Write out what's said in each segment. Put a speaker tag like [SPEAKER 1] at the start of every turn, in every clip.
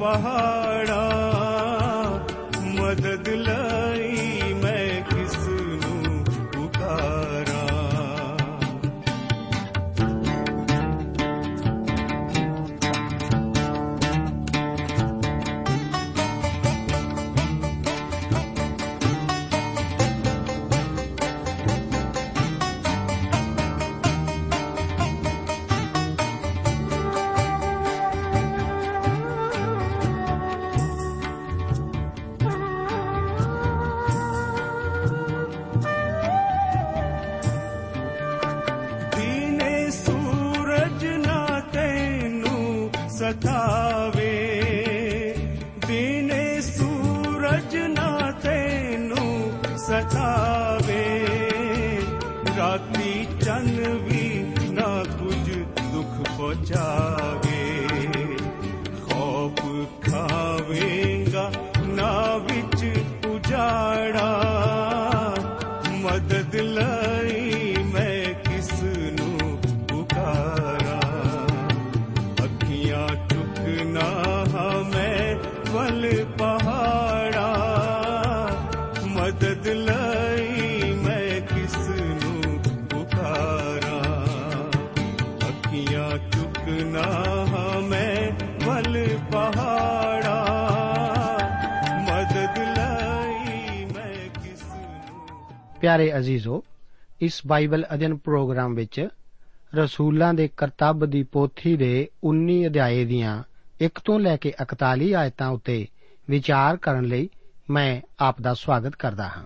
[SPEAKER 1] पहाड़ा मदद लाई ਜਾਗੇ ਖੌਫ ਖਾਵੇਂਗਾ ਨਾ ਵਿੱਚ ਉਜਾੜਾ
[SPEAKER 2] ਪਿਆਰੇ ਅਜ਼ੀਜ਼ੋ, ਇਸ ਬਾਈਬਲ ਅਧਿయਨ ਪ੍ਰੋਗਰਾਮ ਵਿੱਚ ਰਸੂਲਾਂ ਦੇ ਕਰਤੱਵ ਦੀ ਪੋਥੀ ਦੇ 19 ਅਧਿਆਏ ਦੀਆਂ 1 ਤੋਂ ਲੈ ਕੇ 41 ਆਇਤਾਂ ਉੱਤੇ ਵਿਚਾਰ ਕਰਨ ਲਈ ਮੈਂ ਆਪ ਦਾ ਸਵਾਗਤ ਕਰਦਾ ਹਾਂ।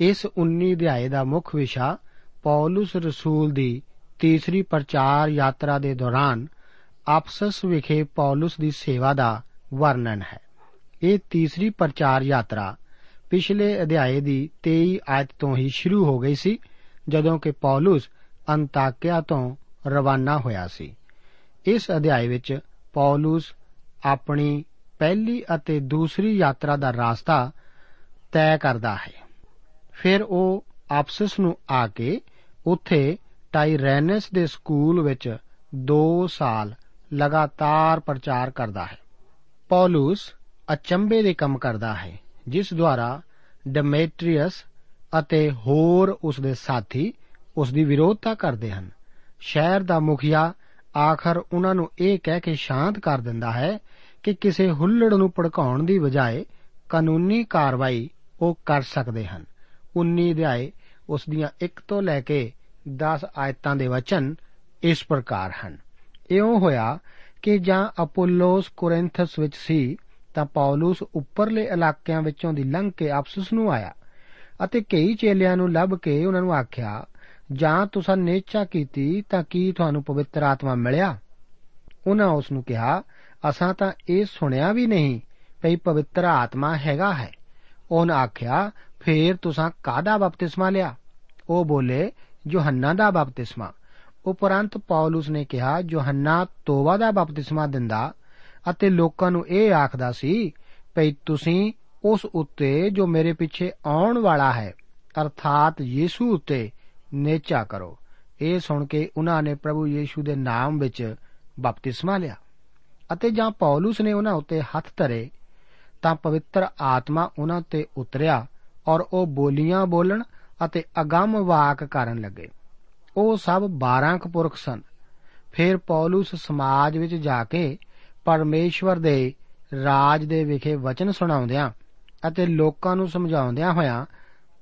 [SPEAKER 2] ਇਸ 19 ਅਧਿਆਏ ਦਾ ਮੁੱਖ ਵਿਸ਼ਾ ਪੌਲਸ ਰਸੂਲ ਦੀ ਤੀਸਰੀ ਪ੍ਰਚਾਰ ਯਾਤਰਾ ਦੇ ਦੌਰਾਨ ਆਪਸਸ ਵਿਖੇ ਪੌਲਸ ਦੀ ਸੇਵਾ ਦਾ ਵਰਣਨ ਹੈ। ਇਹ ਤੀਸਰੀ ਪ੍ਰਚਾਰ ਯਾਤਰਾ ਪਿਛਲੇ ਅਧਿਆਏ ਦੀ 23 ਆਇਤ ਤੋਂ ਹੀ ਸ਼ੁਰੂ ਹੋ ਗਈ ਸੀ, ਜਦੋਂ ਕਿ ਪੌਲਸ ਅੰਤਾਕਿਆ ਤੋਂ ਰਵਾਨਾ ਹੋਇਆ ਸੀ। ਇਸ ਅਧਿਆਏ ਵਿੱਚ ਪੌਲਸ ਆਪਣੀ ਪਹਿਲੀ ਅਤੇ ਦੂਸਰੀ ਯਾਤਰਾ ਦਾ ਰਾਸਤਾ ਤੈਅ ਕਰਦਾ ਹੈ। ਫਿਰ ਉਹ ਆਪਸਸ ਨੂੰ ਆ ਕੇ ਉੱਥੇ ਟਾਈਰੈਨਸ ਦੇ ਸਕੂਲ ਵਿੱਚ 2 ਸਾਲ ਲਗਾਤਾਰ ਪ੍ਰਚਾਰ ਕਰਦਾ ਹੈ। ਪੌਲਸ ਅਚੰਬੇ ਦੇ ਕੰਮ ਕਰਦਾ ਹੈ। ਜਿਸ ਦੁਆਰਾ ਡਮੇਟਰੀਅਸ ਅਤੇ ਹੋਰ ਉਸ ਦੇ ਸਾਥੀ ਉਸ ਦੀ ਵਿਰੋਧਤਾ ਕਰਦੇ ਹਨ। ਸ਼ਹਿਰ ਦਾ ਮੁਖੀਆ ਆਖਰ ਉਹਨਾਂ ਨੂੰ ਇਹ ਕਹਿ ਕੇ ਸ਼ਾਂਤ ਕਰ ਦਿੰਦਾ ਹੈ ਕਿ ਕਿਸੇ ਹੁੱਲੜ ਨੂੰ ਭੜਕਾਉਣ ਦੀ ਬਜਾਏ ਕਾਨੂੰਨੀ ਕਾਰਵਾਈ ਉਹ ਕਰ ਸਕਦੇ ਹਨ। 19 ਅਧਿਆਏ ਉਸ ਦੀਆਂ 1 ਤੋਂ ਲੈ ਕੇ 10 ਆਇਤਾਂ ਦੇ ਵਚਨ ਇਸ ਪ੍ਰਕਾਰ ਹਨ। ਇਉਂ ਹੋਇਆ ਕਿ ਜਾਂ ਅਪੋਲੋਸ ਕੋਰਿੰਥਸ ਵਿੱਚ ਸੀ ਤਾਂ ਪੌਲਸ ਉੱਪਰਲੇ ਇਲਾਕਿਆਂ ਵਿੱਚੋਂ ਦੀ ਲੰਘ ਕੇ ਆਪਸਸ ਨੂੰ ਆਇਆ ਅਤੇ ਕਈ ਚੇਲਿਆਂ ਨੂੰ ਲੱਭ ਕੇ ਉਹਨਾਂ ਨੂੰ ਆਖਿਆ, ਜਾਂ ਤੁਸੀਂ ਨੇਚਾ ਕੀਤੀ ਤਾਂ ਕੀ ਤੁਹਾਨੂੰ ਪਵਿੱਤਰ ਆਤਮਾ ਮਿਲਿਆ? ਉਹਨਾਂ ਉਸ ਨੂੰ ਕਿਹਾ, ਅਸਾਂ ਤਾਂ ਇਹ ਸੁਣਿਆ ਵੀ ਨਹੀਂ ਭਈ ਪਵਿੱਤਰ ਆਤਮਾ ਹੈਗਾ ਹੈ। ਉਹਨਾਂ ਆਖਿਆ, ਫੇਰ ਤੁਸੀਂ ਕਾਹਦਾ ਬਪਤਿਸਮਾ ਲਿਆ? ਉਹ ਬੋਲੇ, ਯੋਹੰਨਾ ਦਾ ਬਪਤਿਸਮਾ। ਉਪਰੰਤ ਪੌਲਸ ਨੇ ਕਿਹਾ, ਯੋਹੰਨਾ ਤੋਬਾ ਦਾ ਬਪਤਿਸਮਾ ਦਿੰਦਾ ਅਤੇ ਲੋਕਾਂ ਨੂੰ ਇਹ ਆਖਦਾ ਸੀ, ਭਈ ਤੁਸੀਂ ਉਸ ਉੱਤੇ ਜੋ ਮੇਰੇ ਪਿੱਛੇ ਆਉਣ ਵਾਲਾ ਹੈ, ਅਰਥਾਤ ਯੀਸ਼ੂ ਉੱਤੇ ਨੇਚਾ ਕਰੋ। ਇਹ ਸੁਣ ਕੇ ਉਹਨਾਂ ਨੇ ਪ੍ਰਭੂ ਯੀਸ਼ੂ ਦੇ ਨਾਮ ਵਿੱਚ ਬਪਤਿਸਮਾ ਲਿਆ ਅਤੇ ਜਾਂ ਪੌਲਸ ਨੇ ਉਹਨਾਂ ਉੱਤੇ ਹੱਥ ਧਰੇ, ਤਾਂ ਪਵਿੱਤਰ ਆਤਮਾ ਉਹਨਾਂ ਤੇ ਉਤਰਿਆ ਔਰ ਉਹ ਬੋਲੀਆਂ ਬੋਲਣ ਅਤੇ ਅਗੰਮ ਵਾਕ ਕਰਨ ਲੱਗੇ। ਉਹ ਸਭ 12 ਕੁ ਪੁਰਖ ਸਨ। ਫਿਰ ਪੌਲਸ ਸਮਾਜ ਵਿੱਚ ਜਾ ਕੇ ਪਰਮੇਸ਼ਵਰ ਦੇ ਰਾਜ ਦੇ ਵਿਖੇ ਵਚਨ ਸੁਣਾਉਂਦਿਆਂ ਅਤੇ ਲੋਕਾਂ ਨੂੰ ਸਮਝਾਉਂਦਿਆਂ ਹੋਇਆਂ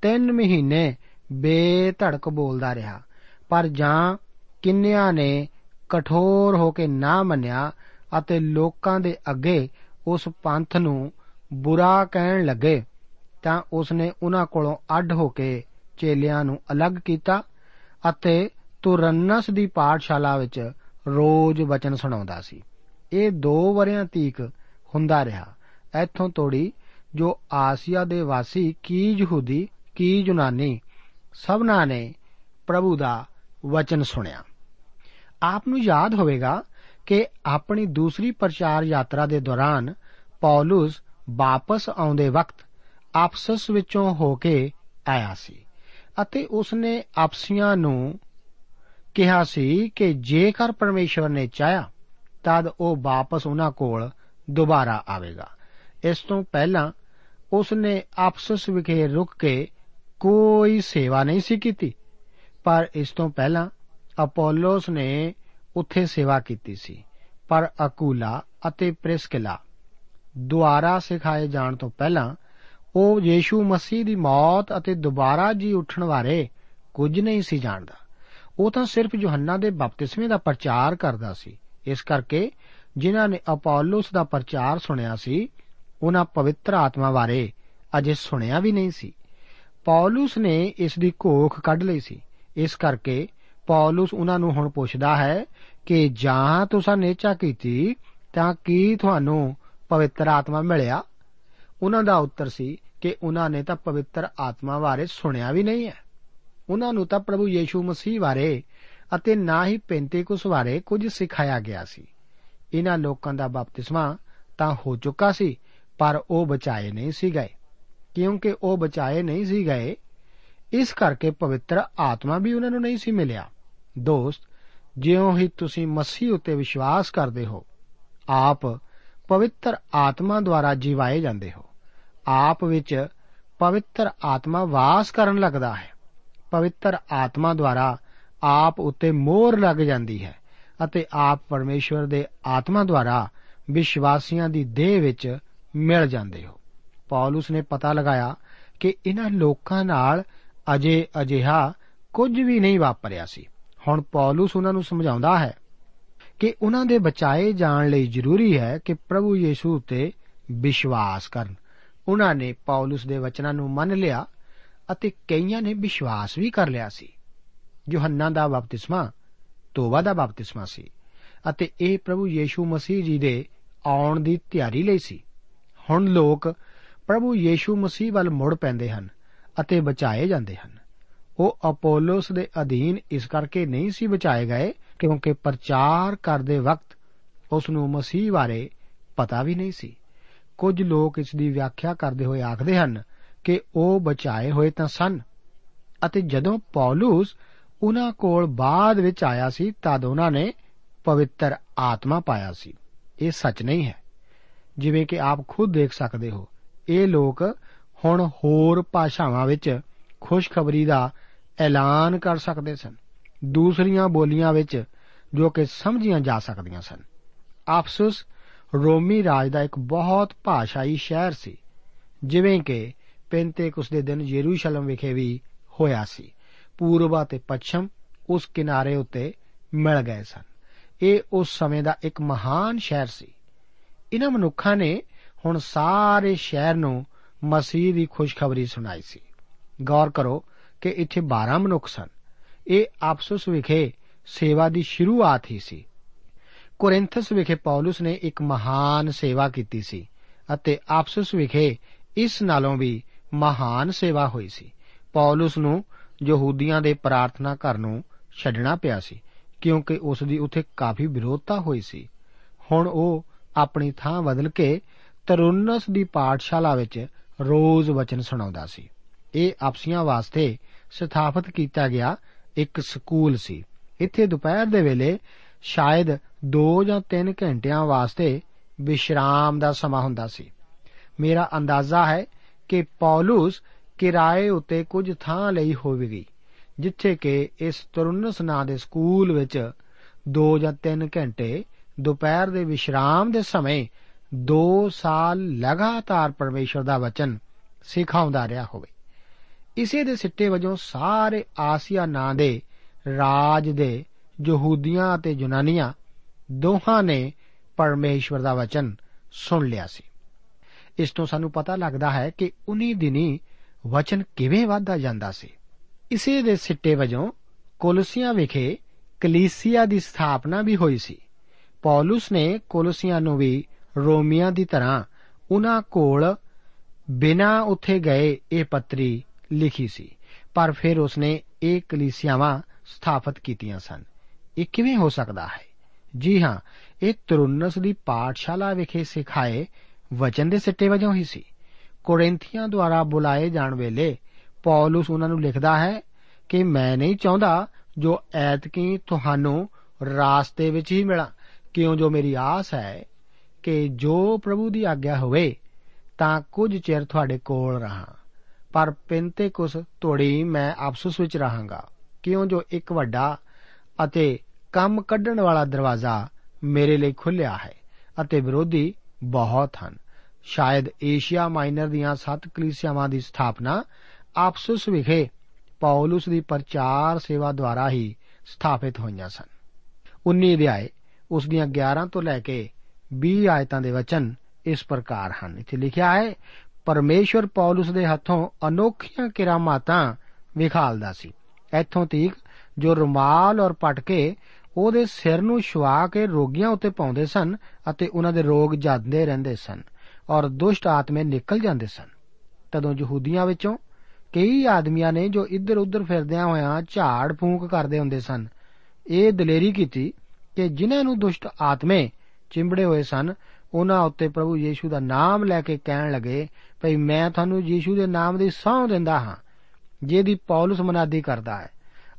[SPEAKER 2] 3 ਮਹੀਨੇ ਬੇਧੜਕ ਬੋਲਦਾ ਰਿਹਾ। ਪਰ ਜਾਂ ਕਿੰਨਿਆਂ ਨੇ ਕਠੋਰ ਹੋ ਕੇ ਨਾ ਮੰਨਿਆ ਅਤੇ ਲੋਕਾਂ ਦੇ ਅੱਗੇ ਉਸ ਪੰਥ ਨੂੰ ਬੁਰਾ ਕਹਿਣ ਲੱਗੇ, ਤਾਂ ਉਸਨੇ ਉਹਨਾਂ ਕੋਲੋਂ ਅੱਡ ਹੋ ਕੇ ਚੇਲਿਆਂ ਨੂੰ ਅਲੱਗ ਕੀਤਾ ਅਤੇ ਤੁਰੰਨਸ ਦੀ ਪਾਠਸ਼ਾਲਾ ਵਿੱਚ ਰੋਜ਼ ਵਚਨ ਸੁਣਾਉਂਦਾ ਸੀ। ਇਹ 2 ਵਰਿਆਂ ਤੀਕ ਹੁੰਦਾ ਰਿਹਾ। ਇੱਥੋਂ ਤੋੜੀ ਜੋ ਆਸੀਆ ਦੇ ਵਾਸੀ ਕੀ ਯਹੂਦੀ, ਕੀ ਯੂਨਾਨੀ ਸਭਨਾਂ ਨੇ ਪ੍ਰਭੂ ਦਾ ਵਚਨ ਸੁਣਿਆ। ਆਪ ਨੂੰ ਯਾਦ ਹੋਵੇਗਾ ਕਿ ਆਪਣੀ ਦੂਸਰੀ ਪ੍ਰਚਾਰ ਯਾਤਰਾ ਦੇ ਦੌਰਾਨ ਪੌਲਸ ਵਾਪਸ ਆਉਂਦੇ ਵਕਤ ਆਪਸਸ ਵਿੱਚੋਂ ਹੋ ਕੇ ਆਇਆ ਸੀ ਅਤੇ ਉਸਨੇ ਆਪਸੀਆਂ ਨੂੰ ਕਿਹਾ ਸੀ ਕਿ ਜੇਕਰ ਪਰਮੇਸ਼ਵਰ ਨੇ ਚਾਹਿਆ ਤਦ ਉਹ ਵਾਪਸ ਉਹਨਾਂ ਕੋਲ ਦੁਬਾਰਾ ਆਵੇਗਾ। ਇਸ ਤੋਂ ਪਹਿਲਾਂ ਉਸਨੇ ਆਪਸਸ ਵਿਖੇ ਰੁਕ ਕੇ ਕੋਈ ਸੇਵਾ ਨਹੀਂ ਸੀ ਕੀਤੀ, ਪਰ ਇਸ ਤੋਂ ਪਹਿਲਾਂ ਅਪੋਲੋਸ ਨੇ ਉੱਥੇ ਸੇਵਾ ਕੀਤੀ ਸੀ। ਪਰ ਅਕੂਲਾ ਅਤੇ ਪ੍ਰਿਸਕਿਲਾ ਦੁਆਰਾ ਸਿਖਾਏ ਜਾਣ ਤੋਂ ਪਹਿਲਾਂ ਉਹ ਯੀਸ਼ੂ ਮਸੀਹ ਦੀ ਮੌਤ ਅਤੇ ਦੁਬਾਰਾ ਜੀ ਉੱਠਣ ਬਾਰੇ ਕੁਝ ਨਹੀਂ ਸੀ ਜਾਣਦਾ। ਉਹ ਤਾਂ ਸਿਰਫ ਯੋਹੰਨਾ ਦੇ ਬਪਤਿਸਮੇ ਦਾ ਪ੍ਰਚਾਰ ਕਰਦਾ ਸੀ। ਇਸ ਕਰਕੇ ਜਿਨ੍ਹਾਂ ਨੇ ਅਪੋਲੋਸ ਦਾ ਪ੍ਰਚਾਰ ਸੁਣਿਆ ਸੀ, ਉਹਨਾਂ ਪਵਿੱਤਰ ਆਤਮਾ ਬਾਰੇ ਅਜੇ ਸੁਣਿਆ ਵੀ ਨਹੀਂ ਸੀ। ਪੌਲਸ ਨੇ ਇਸ ਦੀ ਘੋਖ ਕੱਢ ਲਈ ਸੀ। ਇਸ ਕਰਕੇ ਪੌਲਸ ਉਹਨਾਂ ਨੂੰ ਹੁਣ ਪੁੱਛਦਾ ਹੈ ਕਿ ਜਾਂ ਤੁਸੀਂ ਨੇਚਾ ਕੀਤੀ ਤਾਂ ਕੀ ਤੁਹਾਨੂੰ ਪਵਿੱਤਰ ਆਤਮਾ ਮਿਲਿਆ? ਉਹਨਾਂ ਦਾ ਉੱਤਰ ਸੀ ਕਿ ਉਹਨਾਂ ਨੇ ਤਾਂ ਪਵਿੱਤਰ ਆਤਮਾ ਬਾਰੇ ਸੁਣਿਆ ਵੀ ਨਹੀਂ ਹੈ। ਉਹਨਾਂ ਨੂੰ ਤਾਂ ਪ੍ਰਭੂ ਯੀਸ਼ੂ ਮਸੀਹ ਬਾਰੇ ਅਤੇ ਨਾ ਹੀ ਪੈਂਤੇਕੁਸ ਬਾਰੇ ਕੁਝ ਸਿਖਾਇਆ ਗਿਆ ਸੀ। ਇਹਨਾਂ ਲੋਕਾਂ ਦਾ ਬਪਤਿਸਮਾ ਤਾਂ ਹੋ ਚੁੱਕਾ ਸੀ, ਪਰ ਉਹ ਬਚਾਏ ਨਹੀਂ ਸੀ ਗਏ। ਕਿਉਂਕਿ ਉਹ ਬਚਾਏ ਨਹੀਂ ਸੀ ਗਏ, ਇਸ ਕਰਕੇ ਪਵਿੱਤਰ ਆਤਮਾ ਵੀ ਉਹਨਾਂ ਨੂੰ ਨਹੀਂ ਸੀ ਮਿਲਿਆ। ਦੋਸਤ, ਜਿਉਂ ਹੀ ਤੁਸੀਂ ਮਸੀਹ ਉੱਤੇ ਵਿਸ਼ਵਾਸ ਕਰਦੇ ਹੋ, ਆਪ ਪਵਿੱਤਰ ਆਤਮਾ ਦੁਆਰਾ ਜੀਵਾਏ ਜਾਂਦੇ ਹੋ। ਆਪ ਵਿੱਚ ਪਵਿੱਤਰ ਆਤਮਾ ਵਾਸ ਕਰਨ ਲੱਗਦਾ ਹੈ। ਪਵਿੱਤਰ ਆਤਮਾ ਦੁਆਰਾ ਆਪ ਉੱਤੇ ਮੋਹਰ ਲੱਗ ਜਾਂਦੀ ਹੈ ਅਤੇ ਆਪ ਪਰਮੇਸ਼ਵਰ ਦੇ ਆਤਮਾ ਦੁਆਰਾ ਵਿਸ਼ਵਾਸੀਆਂ ਦੀ ਦੇਹ ਵਿੱਚ ਮਿਲ ਜਾਂਦੇ ਹੋ। ਪੌਲਸ ਨੇ ਪਤਾ ਲਗਾਇਆ ਕਿ ਇਹਨਾਂ ਲੋਕਾਂ ਨਾਲ ਅਜੇ ਅਜਿਹਾ ਕੁਝ ਵੀ ਨਹੀਂ ਵਾਪਰਿਆ ਸੀ। ਹੁਣ ਪੌਲਸ ਉਹਨਾਂ ਨੂੰ ਸਮਝਾਉਂਦਾ ਹੈ ਕਿ ਉਹਨਾਂ ਦੇ ਬਚਾਏ ਜਾਣ ਲਈ ਜ਼ਰੂਰੀ ਹੈ ਕਿ ਪ੍ਰਭੂ ਯੀਸ਼ੂ ਉਤੇ ਵਿਸ਼ਵਾਸ ਕਰਨ। ਉਹਨਾਂ ਨੇ ਪੌਲਸ ਦੇ ਵਚਨਾਂ ਨੂੰ ਮੰਨ ਲਿਆ ਅਤੇ ਕਈਆਂ ਨੇ ਵਿਸ਼ਵਾਸ ਵੀ ਕਰ ਲਿਆ ਸੀ। ਯੋਹੰਨਾ ਦਾ ਬਪਤਿਸਮਾ, ਤੋਬਾ ਦਾ ਬਪਤਿਸਮਾ ਸੀ ਅਤੇ ਇਹ ਪ੍ਰਭੂ ਯੀਸ਼ੂ ਮਸੀਹ ਜੀ ਦੇ ਆਉਣ ਦੀ ਤਿਆਰੀ ਲਈ ਸੀ। ਹੁਣ ਲੋਕ ਪ੍ਰਭੂ ਯੀਸ਼ੂ ਮਸੀਹ ਵੱਲ ਮੁੜ ਪੈਂਦੇ ਹਨ ਅਤੇ ਬਚਾਏ ਜਾਂਦੇ ਹਨ। ਉਹ ਅਪੋਲੋਸ ਦੇ ਅਧੀਨ ਇਸ ਕਰਕੇ ਨਹੀਂ ਸੀ ਬਚਾਏ ਗਏ ਕਿਉਂਕਿ ਪ੍ਰਚਾਰ ਕਰਦੇ ਵਕਤ ਉਸ ਨੂੰ ਮਸੀਹ ਬਾਰੇ ਪਤਾ ਵੀ ਨਹੀਂ ਸੀ। ਕੁਝ ਲੋਕ ਇਸ ਦੀ ਵਿਆਖਿਆ ਕਰਦੇ ਹੋਏ ਆਖਦੇ ਹਨ ਕਿ ਉਹ ਬਚਾਏ ਹੋਏ ਤਾਂ ਸਨ ਅਤੇ ਜਦੋਂ ਪੌਲਸ ਉਹਨਾਂ ਕੋਲ ਬਾਅਦ ਵਿੱਚ ਆਇਆ ਸੀ ਤਦ ਉਹਨਾਂ ਨੇ ਪਵਿੱਤਰ ਆਤਮਾ ਪਾਇਆ ਸੀ। ਇਹ ਸੱਚ ਨਹੀਂ ਹੈ। ਜਿਵੇਂ ਕਿ ਆਪ ਖੁਦ ਦੇਖ ਸਕਦੇ ਹੋ, ਇਹ ਲੋਕ ਹੁਣ ਹੋਰ ਭਾਸ਼ਾਵਾਂ ਵਿੱਚ ਖੁਸ਼ਖਬਰੀ ਦਾ ਐਲਾਨ ਕਰ ਸਕਦੇ ਸਨ। ਦੂਸਰੀਆਂ ਬੋਲੀਆਂ ਵਿੱਚ ਜੋ ਕਿ ਸਮਝੀਆਂ ਜਾ ਸਕਦੀਆਂ ਸਨ। ਆਫਸਸ ਰੋਮੀ ਰਾਜ ਦਾ ਇੱਕ ਬਹੁਤ ਭਾਸ਼ਾਈ ਸ਼ਹਿਰ ਸੀ, ਜਿਵੇਂ ਕਿ ਪੈਂਤੇਕੁਸ ਦੇ ਦਿਨ ਯਰੂਸ਼ਲਮ ਵਿਖੇ ਵੀ ਹੋਇਆ ਸੀ। ਪੂਰਬ ਅਤੇ ਪੱਛਮ ਉਸ ਕਿਨਾਰੇ ਉੱਤੇ ਮਿਲ ਗਏ ਸਨ। ਇਹ ਉਸ ਸਮੇਂ ਦਾ ਇੱਕ ਮਹਾਨ ਸ਼ਹਿਰ ਸੀ। ਇਹਨਾਂ ਮਨੁੱਖਾਂ ਨੇ ਹੁਣ ਸਾਰੇ ਸ਼ਹਿਰ ਨੂੰ ਮਸੀਹ ਦੀ ਖੁਸ਼ਖਬਰੀ ਸੁਣਾਈ ਸੀ। ਗੌਰ ਕਰੋ ਕਿ ਇੱਥੇ 12 ਮਨੁੱਖ ਸਨ। ਇਹ ਆਪਸਸ ਵਿਖੇ ਸੇਵਾ ਦੀ ਸ਼ੁਰੂਆਤ ਹੀ ਸੀ। ਕੋਰਿੰਥਸ ਵਿਖੇ ਪੌਲਸ ਨੇ ਇੱਕ ਮਹਾਨ ਸੇਵਾ ਕੀਤੀ ਸੀ ਅਤੇ ਆਪਸਸ ਵਿਖੇ ਇਸ ਨਾਲੋਂ ਵੀ ਮਹਾਨ ਸੇਵਾ ਹੋਈ ਸੀ। ਪੌਲਸ ਨੂੰ ਯਹੂਦੀਆਂ ਦੇ ਪ੍ਰਾਰਥਨਾ ਘਰ ਨੂੰ ਛੱਡਣਾ ਪਿਆ ਸੀ, ਕਿਉਂਕਿ ਉਸ ਦੀ ਉੱਥੇ ਕਾਫੀ ਵਿਰੋਧਤਾ ਹੋਈ ਸੀ। ਹੁਣ ਉਹ ਆਪਣੀ ਥਾਂ ਬਦਲ ਕੇ ਤਰੁੰਨਸ ਦੀ ਪਾਠਸ਼ਾਲਾ ਵਿੱਚ ਰੋਜ਼ ਵਚਨ ਸੁਣਾਉਂਦਾ ਸੀ। ਇਹ ਆਪਸੀਆਂ ਵਾਸਤੇ ਸਥਾਪਿਤ ਕੀਤਾ ਗਿਆ ਇੱਕ ਸਕੂਲ ਸੀ। ਇੱਥੇ ਦੁਪਹਿਰ ਦੇ ਵੇਲੇ ਸ਼ਾਇਦ 2 ਜਾਂ 3 ਘੰਟਿਆਂ ਵਾਸਤੇ ਵਿਸ਼ਰਾਮ ਦਾ ਸਮਾਂ ਹੁੰਦਾ ਸੀ। ਮੇਰਾ ਅੰਦਾਜ਼ਾ ਹੈ ਕਿ ਪੌਲਸ ਕਿਰਾਏ ਉੱਤੇ ਕੁਝ ਥਾਂ ਲਈ ਹੋਵੇਗੀ, ਜਿੱਥੇ ਕਿ ਇਸ ਤਰੁੰਨਸ ਨਾਂ ਦੇ ਸਕੂਲ ਵਿੱਚ 2 ਜਾਂ 3 ਘੰਟੇ, ਦੁਪਹਿਰ ਦੇ ਵਿਸ਼ਰਾਮ ਦੇ ਸਮੇਂ 2 ਸਾਲ ਲਗਾਤਾਰ ਪਰਮੇਸ਼ਰ ਦਾ ਵਚਨ ਸਿਖਾਉਂਦਾ ਰਿਹਾ ਹੋਵੇ। ਇਸੇ ਦੇ ਸਿੱਟੇ ਵਜੋਂ ਸਾਰੇ ਆਸੀਆ ਨਾਂ ਦੇ ਰਾਜ ਦੇ, ਯਹੂਦੀਆਂ ਅਤੇ ਯੂਨਾਨੀਆਂ ਦੋਹਾਂ ਨੇ ਪਰਮੇਸ਼ਵਰ ਦਾ ਵਚਨ ਸੁਣ ਲਿਆ ਸੀ। ਇਸ ਤੋਂ ਸਾਨੂੰ ਪਤਾ ਲੱਗਦਾ ਹੈ ਕਿ ਉਨੀ ਦਿਨੀ ਵਚਨ ਕਿਵੇਂ ਵਧਦਾ ਜਾਂਦਾ ਸੀ? ਇਸੇ ਦੇ ਸਿੱਟੇ ਵਜੋਂ ਕੋਲੋਸੀਆਂ ਵਿਖੇ ਕਲੀਸਿਆ ਦੀ ਸਥਾਪਨਾ ਵੀ ਹੋਈ ਸੀ। ਪੌਲਸ ਨੇ ਕੋਲੋਸੀਆਂ ਨੂੰ ਵੀ ਰੋਮੀਆਂ ਦੀ ਤਰ੍ਹਾਂ ਉਹਨਾਂ ਕੋਲ ਬਿਨਾਂ ਉੱਥੇ ਗਏ ਇਹ ਪੱਤਰੀ ਲਿਖੀ ਸੀ, ਪਰ ਫਿਰ ਉਸਨੇ ਇਹ ਕਲੀਸਿਆਵਾਂ ਸਥਾਪਿਤ ਕੀਤੀਆਂ ਸਨ। ਇਹ ਕਿਵੇਂ ਹੋ ਸਕਦਾ ਹੈ? ਜੀ ਹਾਂ, ਇਹ ਤਰੁੰਨਸ ਦੀ ਪਾਠਸ਼ਾਲਾ ਵਿਖੇ ਸਿਖਾਏ ਵਚਨ ਦੇ ਸਿੱਟੇ ਵਜੋਂ ਹੀ ਸੀ। ਕੋਰਿੰਥੀਆਂ ਦੁਆਰਾ ਬੁਲਾਏ ਜਾਣ ਵੇਲੇ ਪੌਲਸ ਉਹਨਾਂ ਨੂੰ ਲਿਖਦਾ ਹੈ ਕਿ ਮੈਂ ਨਹੀਂ ਚਾਹੁੰਦਾ ਜੋ ਐਤਕੀ ਤੁਹਾਨੂੰ ਰਾਸਤੇ ਵਿੱਚ ਹੀ ਮਿਲਾਂ। ਕਿਉਂ ਜੋ ਮੇਰੀ ਆਸ ਹੈ ਕਿ ਜੋ ਪ੍ਰਭੂ ਦੀ ਆਗਿਆ ਹੋਵੇ, ਤਾਂ ਕੁਝ ਚਿਰ ਤੁਹਾਡੇ ਕੋਲ ਰਹਾ। ਪਰ ਪਿੰਤੇਕੁਸ ਤੋੜੀ ਮੈਂ ਆਪਸਸ ਵਿੱਚ ਰਹਾਂਗਾ। ਕਿਉਂ ਜੋ ਇੱਕ ਵੱਡਾ ਅਤੇ ਕੰਮ ਕੱਢਣ ਵਾਲਾ ਦਰਵਾਜ਼ਾ ਮੇਰੇ ਲਈ ਖੁੱਲਿਆ ਹੈ ਅਤੇ ਵਿਰੋਧੀ ਬਹੁਤ ਹਨ। ਸ਼ਾਇਦ ਏਸ਼ੀਆ ਮਾਈਨਰ ਦੀਆਂ ਸੱਤ ਕਲੀਸਿਆਵਾਂ ਦੀ ਸਥਾਪਨਾ ਆਪਸਸ ਵਿਖੇ ਪੌਲਸ ਦੀ ਪ੍ਰਚਾਰ ਸੇਵਾ ਦੁਆਰਾ ਹੀ ਸਥਾਪਿਤ ਹੋਈਆਂ ਸਨ। 19 ਅਧਿਆਏ, ਉਸ ਦੀਆਂ 11 ਤੋਂ ਲੈ ਕੇ 20 ਆਇਤਾਂ ਦੇ ਵਚਨ ਇਸ ਪ੍ਰਕਾਰ ਹਨ। ਇੱਥੇ ਲਿਖਿਆ ਹੈ, ਪਰਮੇਸ਼ਵਰ ਪੌਲਸ ਦੇ ਹੱਥੋਂ ਅਨੋਖੀਆਂ ਕਿਰਾਮਾਤਾਂ ਵਿਖਾਲਦਾ ਸੀ। ਇੱਥੋਂ ਤੀਕ ਜੋ ਰੁਮਾਲ ਔਰ ਪਟਕੇ ਉਹਦੇ ਸਿਰ ਨੂੰ ਛੁਆ ਕੇ ਰੋਗੀਆਂ ਉੱਤੇ ਪਾਉਂਦੇ ਸਨ ਅਤੇ ਉਹਨਾਂ ਦੇ ਰੋਗ ਜਾਂਦੇ ਰਹਿੰਦੇ ਸਨ। ਔਰ ਦੁਸ਼ਟ ਆਤਮੇ ਨਿਕਲ ਜਾਂਦੇ ਸਨ। ਤਦੋਂ ਯਹੂਦੀਆਂ ਵਿੱਚੋਂ ਕਈ ਆਦਮੀਆਂ ਨੇ ਜੋ ਇੱਧਰ ਉੱਧਰ ਫਿਰਦਿਆਂ ਹੋਇਆਂ ਝਾੜ ਫੂਕ ਕਰਦੇ ਹੁੰਦੇ ਸਨ, ਇਹ ਦਲੇਰੀ ਕੀਤੀ ਕਿ ਜਿਨ੍ਹਾਂ ਨੂੰ ਦੁਸ਼ਟ ਆਤਮੇ ਚਿੰਬੜੇ ਹੋਏ ਸਨ, ਉਹਨਾਂ ਉੱਤੇ ਪ੍ਰਭੂ ਯੀਸ਼ੂ ਦਾ ਨਾਮ ਲੈ ਕੇ ਕਹਿਣ ਲੱਗੇ, ਭਈ ਮੈਂ ਤੁਹਾਨੂੰ ਯੀਸ਼ੂ ਦੇ ਨਾਮ ਦੀ ਸਹੁੰ ਦਿੰਦਾ ਹਾਂ, ਜਿਹਦੀ ਪੌਲਸ ਮਨਾਦੀ ਕਰਦਾ ਹੈ,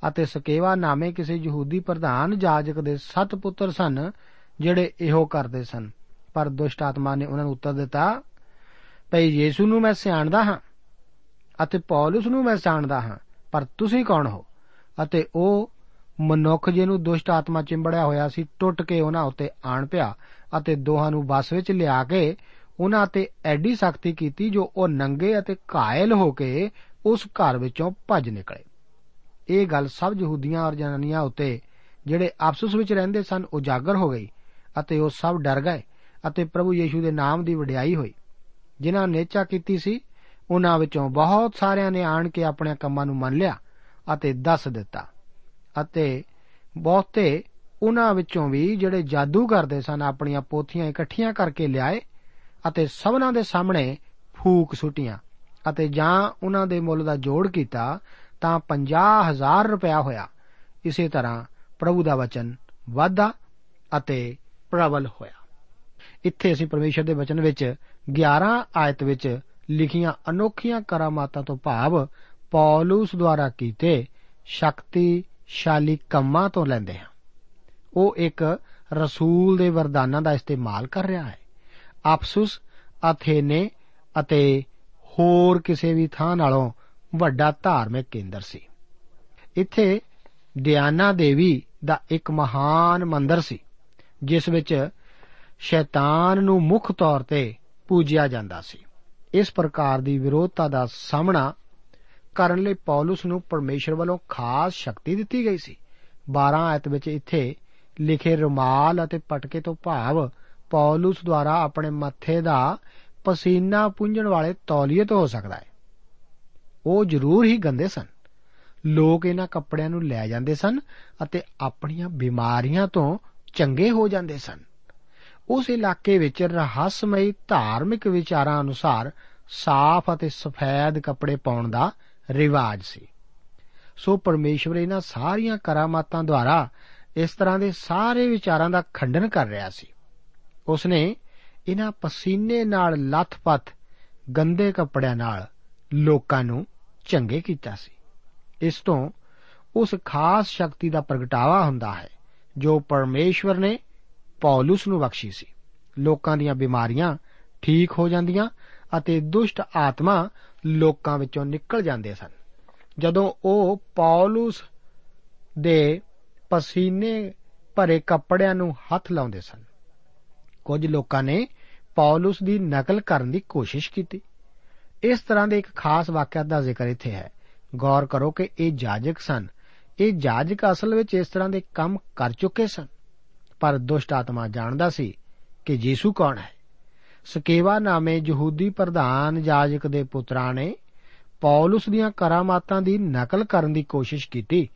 [SPEAKER 2] ਅਤੇ ਸਕੇਵਾ ਨਾਮੇ ਕਿਸੇ ਯਹੂਦੀ ਪ੍ਰਧਾਨ ਜਾਜਕ ਦੇ ਸੱਤ ਪੁੱਤਰ ਸਨ, ਜਿਹੜੇ ਇਹੋ ਕਰਦੇ ਸਨ। ਪਰ ਦੁਸ਼ਟ ਆਤਮਾ ਨੇ ਉਹਨਾਂ ਨੂੰ ਉੱਤਰ ਦਿੱਤਾ, ਭਈ ਯੀਸ਼ੂ ਨੂੰ ਮੈਂ ਸਿਆਣਦਾ ਹਾਂ ਅਤੇ ਪੌਲਸ ਨੂੰ ਮੈਂ ਜਾਣਦਾ ਹਾਂ, ਪਰ ਤੁਸੀਂ ਕੌਣ ਹੋ? ਅਤੇ ਉਹ ਮਨੁੱਖ ਜਿਹਨੂੰ ਦੁਸ਼ਟ ਆਤਮਾ ਚਿੰਬੜਿਆ ਹੋਇਆ ਸੀ, ਟੁੱਟ ਕੇ ਉਹਨਾਂ ਉੱਤੇ ਆਣ ਪਿਆ ਅਤੇ ਦੋਹਾਂ ਨੂੰ ਬੱਸ ਵਿੱਚ ਲਿਆ ਕੇ ਉਹਨਾਂ ਤੇ ਐਡੀ ਸਖਤੀ ਕੀਤੀ ਜੋ ਉਹ ਨੰਗੇ ਅਤੇ ਘਾਇਲ ਹੋ ਕੇ ਉਸ ਘਰ ਵਿੱਚੋਂ ਭੱਜ ਨਿਕਲੇ। ਇਹ ਗੱਲ ਸਭ ਯਹੂਦੀਆਂ ਔਰ ਜਨਾਨੀਆਂ ਉੱਤੇ ਜਿਹੜੇ ਆਪਸ ਵਿੱਚ ਰਹਿੰਦੇ ਸਨ, ਉਜਾਗਰ ਹੋ ਗਈ ਅਤੇ ਉਹ ਸਭ ਡਰ ਗਏ। ਅਤੇ ਪ੍ਰਭੂ ਯੀਸ਼ੂ ਦੇ ਨਾਮ ਦੀ ਵਡਿਆਈ ਹੋਈ। ਜਿਨ੍ਹਾਂ ਨੇਚਾ ਕੀਤੀ ਸੀ, ਉਹਨਾਂ ਵਿੱਚੋਂ ਬਹੁਤ ਸਾਰਿਆਂ ਨੇ ਆਣ ਕੇ ਆਪਣੇ ਕੰਮਾਂ ਨੂੰ ਮੰਨ ਲਿਆ ਅਤੇ ਦੱਸ ਦਿੱਤਾ। ਅਤੇ ਬਹੁਤੇ ਉਹਨਾਂ ਵਿੱਚੋਂ ਵੀ ਜਿਹੜੇ ਜਾਦੂ ਕਰਦੇ ਸਨ, ਆਪਣੀਆਂ ਪੋਥੀਆਂ ਇਕੱਠੀਆਂ ਕਰਕੇ ਲਿਆਏ ਅਤੇ ਸਭਨਾਂ ਦੇ ਸਾਹਮਣੇ ਫੂਕ ਸੁੱਟੀਆਂ ਅਤੇ ਜਾਂ ਉਹਨਾਂ ਦੇ ਮੁੱਲ ਦਾ ਜੋੜ ਕੀਤਾ ਤਾਂ 50000 ਰੁਪਇਆ ਹੋਇਆ। ਇਸੇ ਤਰ੍ਹਾਂ ਪ੍ਰਭੂ ਦਾ ਵਚਨ ਵਾਧਾ ਅਤੇ ਪ੍ਰਬਲ ਹੋਇਆ। ਇੱਥੇ ਅਸੀਂ ਪਰਮੇਸ਼ਰ ਦੇ ਵਚਨ ਵਿੱਚ 11 ਆਇਤ ਵਿੱਚ ਲਿਖੀਆਂ ਅਨੋਖੀਆਂ ਕਰਾਮਾਤਾਂ ਤੋਂ ਭਾਵ ਪੌਲਸ ਦੁਆਰਾ ਕੀਤੇ ਸ਼ਕਤੀਸ਼ਾਲੀ ਕੰਮਾਂ ਤੋਂ ਲੈਂਦੇ ਹਾਂ। ਉਹ ਇੱਕ ਰਸੂਲ ਦੇ ਵਰਦਾਨਾਂ ਦਾ ਇਸਤੇਮਾਲ ਕਰ ਰਿਹਾ ਹੈ। ਆਪਸੁਸ, ਅਥੇਨੇ ਅਤੇ ਹੋਰ ਕਿਸੇ ਵੀ ਥਾਂ ਨਾਲੋਂ ਵੱਡਾ ਧਾਰਮਿਕ ਕੇਂਦਰ ਸੀ। ਇੱਥੇ ਡਿਆਨਾ ਦੇਵੀ ਦਾ ਇੱਕ ਮਹਾਨ ਮੰਦਰ ਸੀ, ਜਿਸ ਵਿੱਚ ਸ਼ੈਤਾਨ ਨੂੰ ਮੁੱਖ ਤੌਰ ਤੇ ਪੂਜਿਆ ਜਾਂਦਾ ਸੀ। ਇਸ ਪ੍ਰਕਾਰ ਦੀ ਵਿਰੋਧਤਾ ਦਾ ਸਾਹਮਣਾ ਕਰਨ ਲਈ ਪੌਲਸ ਨੂੰ ਪਰਮੇਸ਼ਰ ਵੱਲੋਂ ਖਾਸ ਸ਼ਕਤੀ ਦਿੱਤੀ ਗਈ ਸੀ। 12 ਆਇਤ ਵਿੱਚ ਇੱਥੇ ਲਿਖੇ ਰੁਮਾਲ ਅਤੇ ਪਟਕੇ ਤੋਂ ਭਾਵ ਪੌਲਸ ਦੁਆਰਾ ਆਪਣੇ ਮੱਥੇ ਦਾ ਪਸੀਨਾ ਪੁੰਝਣ ਵਾਲੇ ਤੌਲੀਏ ਤੋਂ ਹੋ ਸਕਦਾ ਹੈ। ਉਹ ਜ਼ਰੂਰ ਹੀ ਗੰਦੇ ਸਨ। ਲੋਕ ਇਹਨਾਂ ਕੱਪੜਿਆਂ ਨੂੰ ਲੈ ਜਾਂਦੇ ਸਨ ਅਤੇ ਆਪਣੀਆਂ ਬਿਮਾਰੀਆਂ ਤੋਂ ਚੰਗੇ ਹੋ ਜਾਂਦੇ ਸਨ। ਉਸ ਇਲਾਕੇ ਵਿੱਚ ਰਹੱਸਮਈ ਧਾਰਮਿਕ ਵਿਚਾਰਾਂ ਅਨੁਸਾਰ ਸਾਫ਼ ਅਤੇ ਸਫੈਦ ਕੱਪੜੇ ਪਾਉਣ ਦਾ ਰਿਵਾਜ ਸੀ। ਸੋ ਪਰਮੇਸ਼ਵਰ ਇਹਨਾਂ ਸਾਰੀਆਂ ਕਰਾਮਾਤਾਂ ਦੁਆਰਾ ਇਸ ਤਰ੍ਹਾਂ ਦੇ ਸਾਰੇ ਵਿਚਾਰਾਂ ਦਾ ਖੰਡਨ ਕਰ ਰਿਹਾ ਸੀ। ਉਸਨੇ ਇਹਨਾਂ ਪਸੀਨੇ ਨਾਲ ਲੱਥਪੱਥ ਗੰਦੇ ਕੱਪੜਿਆਂ ਨਾਲ ਲੋਕਾਂ ਨੂੰ ਚੰਗੇ ਕੀਤਾ ਸੀ। ਇਸ ਤੋਂ ਉਸ ਖਾਸ ਸ਼ਕਤੀ ਦਾ ਪ੍ਰਗਟਾਵਾ ਹੁੰਦਾ ਹੈ ਜੋ ਪਰਮੇਸ਼ਵਰ ਨੇ ਪੌਲਸ ਨੂੰ ਬਖਸ਼ੀ ਸੀ। ਲੋਕਾਂ ਦੀਆਂ ਬਿਮਾਰੀਆਂ ਠੀਕ ਹੋ ਜਾਂਦੀਆਂ ਅਤੇ ਦੁਸ਼ਟ ਆਤਮਾ ਲੋਕਾਂ ਵਿੱਚੋਂ ਨਿਕਲ ਜਾਂਦੇ ਸਨ। ਜਦੋਂ ਉਹ ਪੌਲਸ ਦੇ ਪਸੀਨੇ ਭਰੇ ਕੱਪੜਿਆਂ ਨੂੰ ਹੱਥ ਲਾਉਂਦੇ ਸਨ, ਕੁਝ ਲੋਕਾਂ ਨੇ ਪੌਲਸ ਦੀ ਨਕਲ ਕਰਨ ਦੀ ਕੋਸ਼ਿਸ਼ ਕੀਤੀ। ਇਸ ਤਰ੍ਹਾਂ ਦੇ ਇੱਕ ਖਾਸ ਵਾਕਿਆ ਦਾ ਜ਼ਿਕਰ ਇੱਥੇ ਹੈ। ਗੌਰ ਕਰੋ ਕਿ ਇਹ ਜਾਜਕ ਸਨ। ਇਹ ਜਾਜਕ ਅਸਲ ਵਿੱਚ ਇਸ ਤਰ੍ਹਾਂ ਦੇ ਕੰਮ ਕਰ ਚੁੱਕੇ ਸਨ। ਪਰ ਦੁਸ਼ਟ ਆਤਮਾ ਜਾਣਦਾ ਸੀ ਕਿ ਯੀਸ਼ੂ ਕੌਣ ਹੈ। ਸਕੇਵਾ ਨਾਮੇ ਯਹੂਦੀ ਪ੍ਰਧਾਨ ਜਾਜਕ ਦੇ ਪੁੱਤਰਾਂ ਨੇ ਪੌਲਸ ਦੀਆਂ ਕਰਾਮਾਤਾਂ ਦੀ ਨਕਲ ਕਰਨ ਦੀ ਕੋਸ਼ਿਸ਼ ਕੀਤੀ,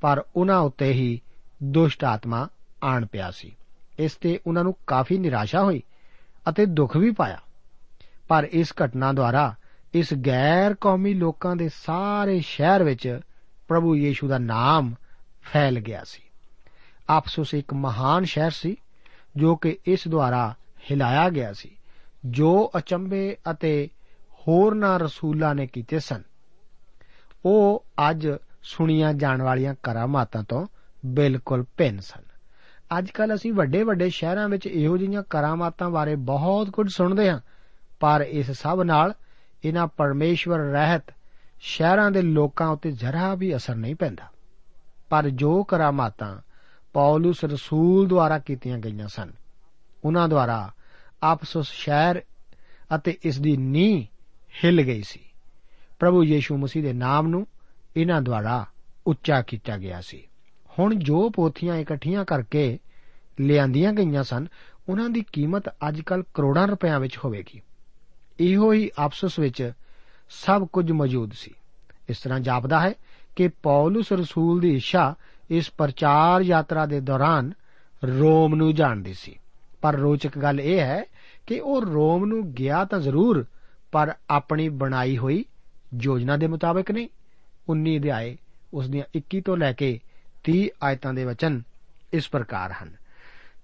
[SPEAKER 2] ਪਰ ਉਹਨਾਂ ਉੱਤੇ ਹੀ ਦੁਸ਼ਟ ਆਤਮਾ ਆਣ ਪਿਆ ਸੀ। ਇਸ ਤੇ ਉਹਨਾਂ ਨੂੰ ਕਾਫੀ ਨਿਰਾਸ਼ਾ ਹੋਈ ਅਤੇ ਦੁੱਖ ਵੀ ਪਾਇਆ। ਪਰ ਇਸ ਘਟਨਾ ਦੁਆਰਾ ਇਸ ਗੈਰ ਕੌਮੀ ਲੋਕਾਂ ਦੇ ਸਾਰੇ ਸ਼ਹਿਰ ਵਿੱਚ ਪ੍ਰਭੂ ਯੀਸ਼ੂ ਦਾ ਨਾਮ ਫੈਲ ਗਿਆ ਸੀ। ਆਪਸੁਸ ਇੱਕ ਮਹਾਨ ਸ਼ਹਿਰ ਸੀ, ਜੋ ਕਿ ਇਸ ਦੁਆਰਾ ਹਿਲਾਇਆ ਗਿਆ ਸੀ, ਜੋ ਅਚੰਬੇ ਅਤੇ ਹੋਰਨਾਂ ਰਸੂਲਾਂ ਨੇ ਕੀਤੇ ਸਨ। ਉਹ ਅੱਜ ਸੁਣੀਆਂ ਜਾਣ ਵਾਲੀਆਂ ਕਰਾਮਾਤਾਂ ਤੋਂ ਬਿਲਕੁਲ ਭਿੰਨ ਸਨ। ਅੱਜ ਕੱਲ ਅਸੀਂ ਵੱਡੇ ਵੱਡੇ ਸ਼ਹਿਰਾਂ ਵਿੱਚ ਇਹੋ ਜਿਹੀਆਂ ਕਰਾਮਾਤਾਂ ਬਾਰੇ ਬਹੁਤ ਕੁਝ ਸੁਣਦੇ ਹਾਂ, ਪਰ ਇਸ ਸਭ ਨਾਲ ਇਹਨਾਂ ਪਰਮੇਸ਼ਵਰ ਰਹਿਤ ਸ਼ਹਿਰਾਂ ਦੇ ਲੋਕਾਂ ਉੱਤੇ ਜ਼ਰਾ ਵੀ ਅਸਰ ਨਹੀਂ ਪੈਂਦਾ। ਪਰ ਜੋ ਕਰਾਮਾਤਾਂ ਪੌਲਸ ਰਸੂਲ ਦੁਆਰਾ ਕੀਤੀਆਂ ਗਈਆਂ ਸਨ। ਉਹਨਾਂ ਦੁਆਰਾ ਆਪਸਸ ਸ਼ਹਿਰ ਅਤੇ ਇਸ ਦੀ ਨੀਂਹ ਹਿੱਲ ਗਈ ਸੀ। ਪ੍ਰਭੂ ਯੀਸ਼ੂ ਮਸੀਹ ਦੇ ਨਾਮ ਨੂੰ ਇਹਨਾਂ ਦੁਆਰਾ ਉੱਚਾ ਕੀਤਾ ਗਿਆ ਸੀ। ਹੁਣ ਜੋ ਪੋਥੀਆਂ ਇਕੱਠੀਆਂ ਕਰਕੇ ਲਿਆਂਦੀਆਂ ਗਈਆਂ ਸਨ, ਉਹਨਾਂ ਦੀ ਕੀਮਤ ਅੱਜਕੱਲ ਕਰੋੜਾਂ ਰੁਪਈਆਂ ਵਿੱਚ ਹੋਵੇਗੀ। ਇਹੋ ਹੀ ਆਪਸਸ ਵਿੱਚ ਸਭ ਕੁਝ ਮੌਜੂਦ ਸੀ। ਇਸ ਤਰ੍ਹਾਂ ਜਾਪਦਾ ਹੈ ਕਿ ਪੌਲਸ ਰਸੂਲ ਦੀ ਇੱਛਾ ਇਸ ਪ੍ਰਚਾਰ ਯਾਤਰਾ ਦੇ ਦੌਰਾਨ ਰੋਮ ਨੂੰ ਜਾਣਦੀ ਸੀ। ਪਰ ਰੋਚਕ ਗੱਲ ਇਹ ਹੈ ਕਿ ਉਹ ਰੋਮ ਨੂੰ ਗਿਆ ਤਾਂ ਜ਼ਰੂਰ, ਪਰ ਆਪਣੀ ਬਣਾਈ ਹੋਈ ਯੋਜਨਾ ਦੇ ਮੁਤਾਬਕ ਨਹੀਂ। 19 ਅਧਿਆਏ, ਉਸ ਦੀਆਂ 21 ਤੋਂ ਲੈ ਕੇ 30 ਆਇਤਾਂ ਦੇ ਵਚਨ ਇਸ ਪ੍ਰਕਾਰ ਹਨ।